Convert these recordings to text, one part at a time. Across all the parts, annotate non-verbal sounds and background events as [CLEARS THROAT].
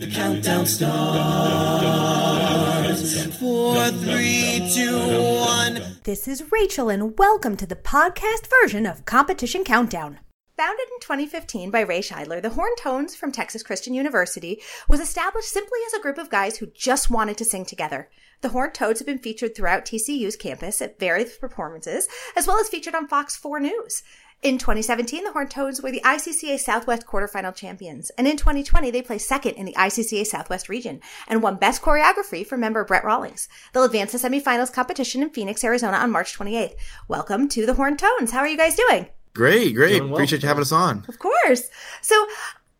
The countdown starts. Four, three, two, one. This is Rachel, and welcome to the podcast version of Competition Countdown. Founded in 2015 by Ray Scheidler, the Horn Tones from Texas Christian University was established simply as a group of guys who just wanted to sing together. The Horned Toads have been featured throughout TCU's campus at various performances, as well as featured on Fox 4 News. In 2017, the Horned Toads were the ICCA Southwest quarterfinal champions, and in 2020, they placed second in the ICCA Southwest region and won Best Choreography for member Brett Rawlings. They'll advance to semifinals competition in Phoenix, Arizona on March 28th. Welcome to the Horned Tones. How are you guys doing? Great, great. Doing well. Appreciate you having us on. Of course. So,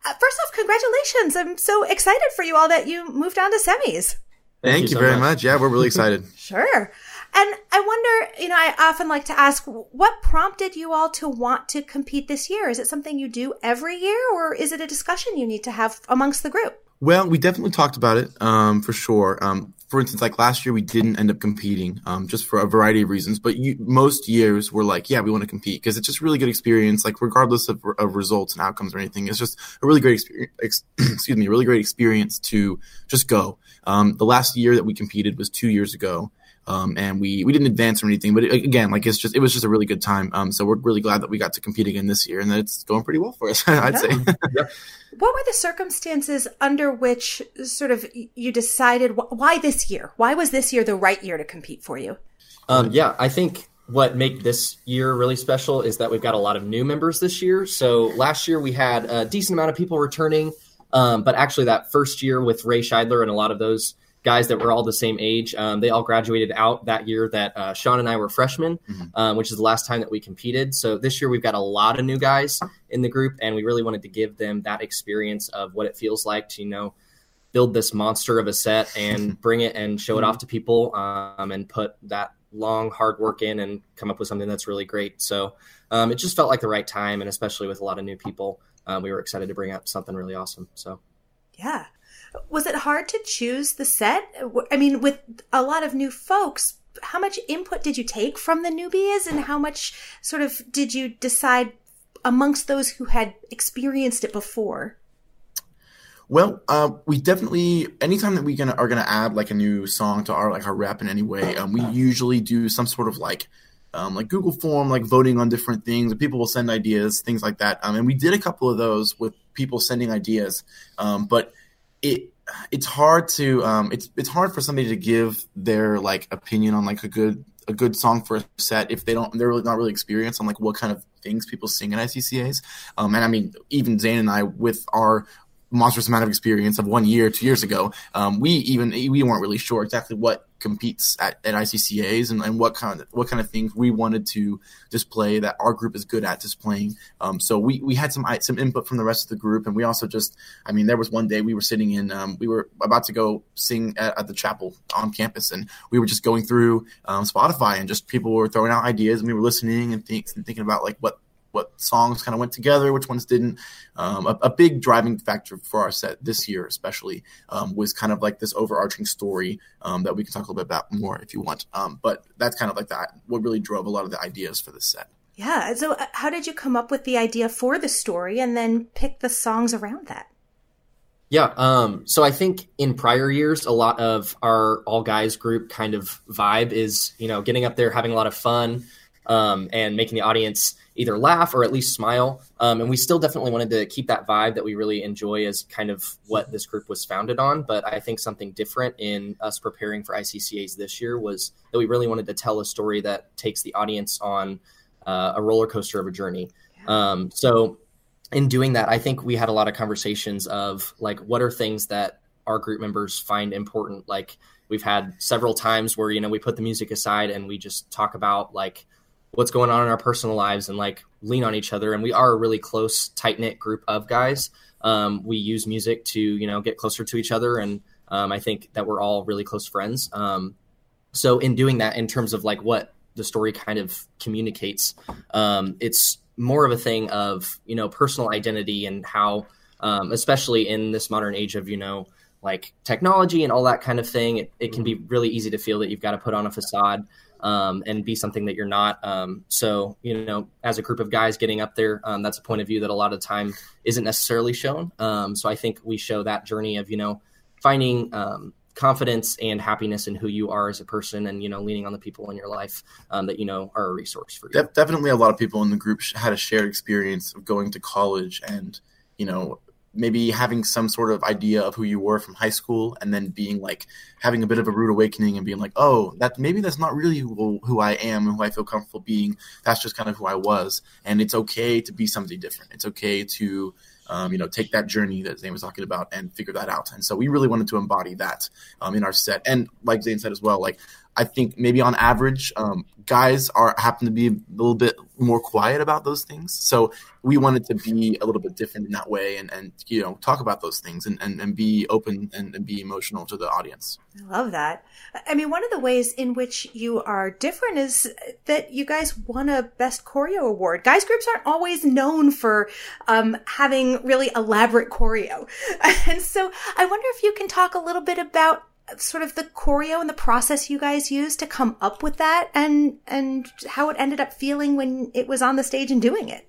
uh, first off, congratulations. I'm so excited for you all that you moved on to semis. Thank, you, you so very much. much. Yeah, we're really [LAUGHS] excited. Sure. And I wonder, you know, I often like to ask, what prompted you all to want to compete this year? Is it something you do every year, or is it a discussion you need to have amongst the group? well, we definitely talked about it um, for sure. Um, for instance, like last year, we didn't end up competing um, just for a variety of reasons. But you, most years, we're like, yeah, we want to compete because it's just a really good experience. Like regardless of, of results and outcomes or anything, it's just a really great experience. Ex- [CLEARS THROAT] excuse me, a really great experience to just go. Um, the last year that we competed was two years ago. Um, and we, we didn't advance or anything, but it, again, like it's just, it was just a really good time. Um, so we're really glad that we got to compete again this year and that it's going pretty well for us, [LAUGHS] I'd say. [LAUGHS] What were the circumstances under which sort of you decided wh- why this year? Why was this year the right year to compete for you? Um, yeah, I think what make this year really special is that we've got a lot of new members this year. So last year we had a decent amount of people returning, um, but actually that first year with Ray Scheidler and a lot of those guys that were all the same age, um, they all graduated out that year that uh, Sean and I were freshmen, um, which is the last time that we competed. So this year we've got a lot of new guys in the group, and we really wanted to give them that experience of what it feels like to you know build this monster of a set and [LAUGHS] bring it and show it off to people um, and put that long hard work in and come up with something that's really great so um, it just felt like the right time and especially with a lot of new people uh, we were excited to bring up something really awesome so Yeah. Was it hard to choose the set? I mean, with a lot of new folks, how much input did you take from the newbies and how much sort of did you decide amongst those who had experienced it before? Well, uh, we definitely anytime that we gonna are gonna add like a new song to our like our rep in any way, um, we usually do some sort of like um, like Google form, like voting on different things. People will send ideas, things like that. Um, and we did a couple of those with people sending ideas, um, but it it's hard to um, it's it's hard for somebody to give their like opinion on like a good a good song for a set if they don't they're really not really experienced on like what kind of things people sing in ICCAs. Um, and I mean, even Zane and I with our monstrous amount of experience of one year, two years ago, um, we even we weren't really sure exactly what competes at, at ICCAs and, and what kind of what kind of things we wanted to display that our group is good at displaying. Um, so we, we had some some input from the rest of the group, and we also just I mean there was one day we were sitting in um, we were about to go sing at, at the chapel on campus, and we were just going through um, Spotify and just people were throwing out ideas, and we were listening and, think, and thinking about like what what songs kind of went together, which ones didn't. Um, a, a, big driving factor for our set this year, especially, um, was kind of like this overarching story um, that we can talk a little bit about more if you want. Um, but that's kind of like that. What really drove a lot of the ideas for this set. Yeah. So, uh, how did you come up with the idea for the story and then pick the songs around that? Yeah, um, so I think in prior years, a lot of our all guys group kind of vibe is, you know, getting up there, having a lot of fun, um, and making the audience either laugh or at least smile. Um, and we still definitely wanted to keep that vibe that we really enjoy as kind of what this group was founded on. But I think something different in us preparing for ICCAs this year was that we really wanted to tell a story that takes the audience on uh, a roller coaster of a journey. Um, so in doing that, I think we had a lot of conversations of like, what are things that our group members find important? Like, we've had several times where, you know, we put the music aside and we just talk about like, what's going on in our personal lives and like lean on each other. And we are a really close, tight knit group of guys. Um, we use music to, you know, get closer to each other. And um, I think that we're all really close friends. Um, so in doing that, in terms of like what the story kind of communicates, um, it's more of a thing of, you know, personal identity and how, um, especially in this modern age of, you know, like technology and all that kind of thing, it, it can be really easy to feel that you've got to put on a facade um, and be something that you're not. Um, so, you know, as a group of guys getting up there, um, that's a point of view that a lot of time isn't necessarily shown. Um, so I think we show that journey of, you know, finding um, confidence and happiness in who you are as a person and, you know, leaning on the people in your life um, that, you know, are a resource for you. De- definitely a lot of people in the group had a shared experience of going to college and, you know, maybe having some sort of idea of who you were from high school and then being like having a bit of a rude awakening and being like oh that maybe that's not really who, who i am and who i feel comfortable being. That's just kind of who i was. And it's okay to be somebody different. It's okay to um, you know take that journey that zane was talking about and figure that out. And so we really wanted to embody that um, in our set. And like zane said as well like I think maybe on average, um, guys are happen to be a little bit more quiet about those things. So we wanted to be a little bit different in that way and, and you know, talk about those things and, and, and be open and, and be emotional to the audience. I love that. I mean, one of the ways in which you are different is that you guys won a Best Choreo Award. Guys groups aren't always known for um, having really elaborate choreo. [LAUGHS] And so I wonder if you can talk a little bit about sort of the choreo and the process you guys used to come up with that and and how it ended up feeling when it was on the stage and doing it.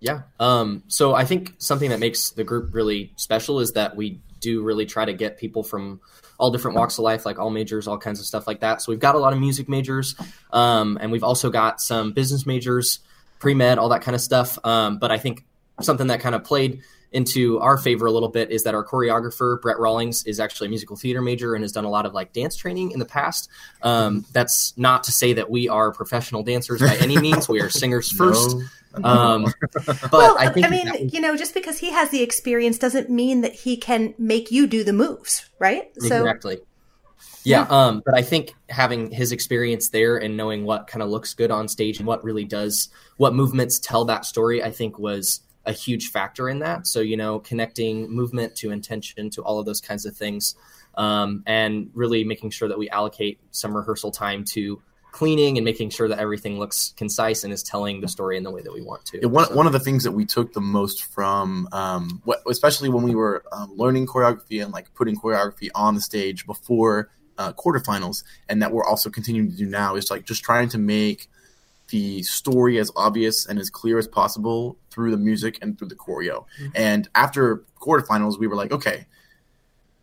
Yeah. Um so i think something that makes the group really special is that we do really try to get people from all different walks of life like all majors all kinds of stuff like that. So we've got a lot of music majors um and we've also got some business majors pre-med all that kind of stuff. Um but i think something that kind of played into our favor a little bit is that our choreographer Brett Rawlings is actually a musical theater major and has done a lot of like dance training in the past. Um, that's not to say that we are professional dancers by any means. We are singers [LAUGHS] first. No. Um, [LAUGHS] but well, I, I mean, was... you know, just because he has the experience doesn't mean that he can make you do the moves, right? So exactly. Yeah, um, but I think having his experience there and knowing what kind of looks good on stage and what really does, what movements tell that story, I think was a huge factor in that. So, you know, connecting movement to intention to all of those kinds of things, um, and really making sure that we allocate some rehearsal time to cleaning and making sure that everything looks concise and is telling the story in the way that we want to. Yeah, one, so. one of the things that we took the most from, um, what, especially when we were um, learning choreography and like putting choreography on the stage before uh, quarterfinals, and that we're also continuing to do now, is like just trying to make the story as obvious and as clear as possible through the music and through the choreo. Mm-hmm. And after quarterfinals, we were like, okay,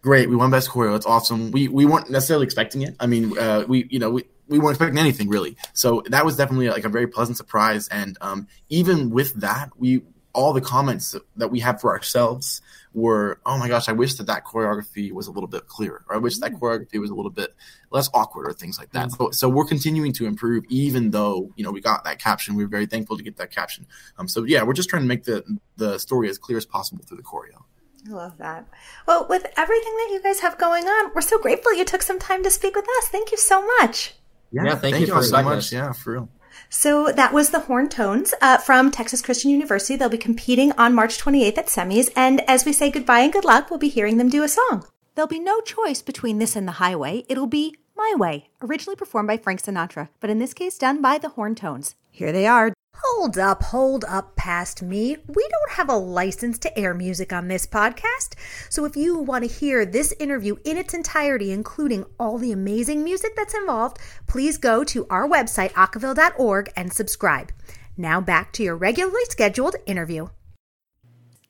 great, we won best choreo. It's awesome. We we weren't necessarily expecting it. I mean, uh, we you know we. We weren't expecting anything really, so that was definitely like a very pleasant surprise. And um, even with that, we all the comments that we have for ourselves were, oh my gosh, I wish that that choreography was a little bit clearer, or I wish that mm. choreography was a little bit less awkward, or things like that. Mm-hmm. So, so we're continuing to improve, even though you know we got that caption. We are very thankful to get that caption. Um, so yeah, we're just trying to make the the story as clear as possible through the choreo. I love that. Well, with everything that you guys have going on, we're so grateful you took some time to speak with us. Thank you so much. Yeah, yeah thank, thank, you, you so much. Us. Yeah, for real. So that was the Horn Tones uh, from Texas Christian University. They'll be competing on March 28th at semis. And as we say goodbye and good luck, we'll be hearing them do a song. There'll be no choice between this and the highway. It'll be My Way, originally performed by Frank Sinatra, but in this case done by the Horn Tones. Here they are. Hold up, hold up past me. We don't have a license to air music on this podcast. So if you want to hear this interview in its entirety, including all the amazing music that's involved, please go to our website, acaville.org, and subscribe. Now back to your regularly scheduled interview.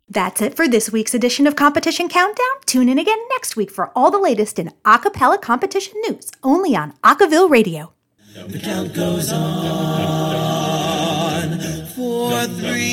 That's it for this week's edition of Competition Countdown. Tune in again next week for all the latest in acapella competition news, only on Acaville Radio. The count goes on. Three,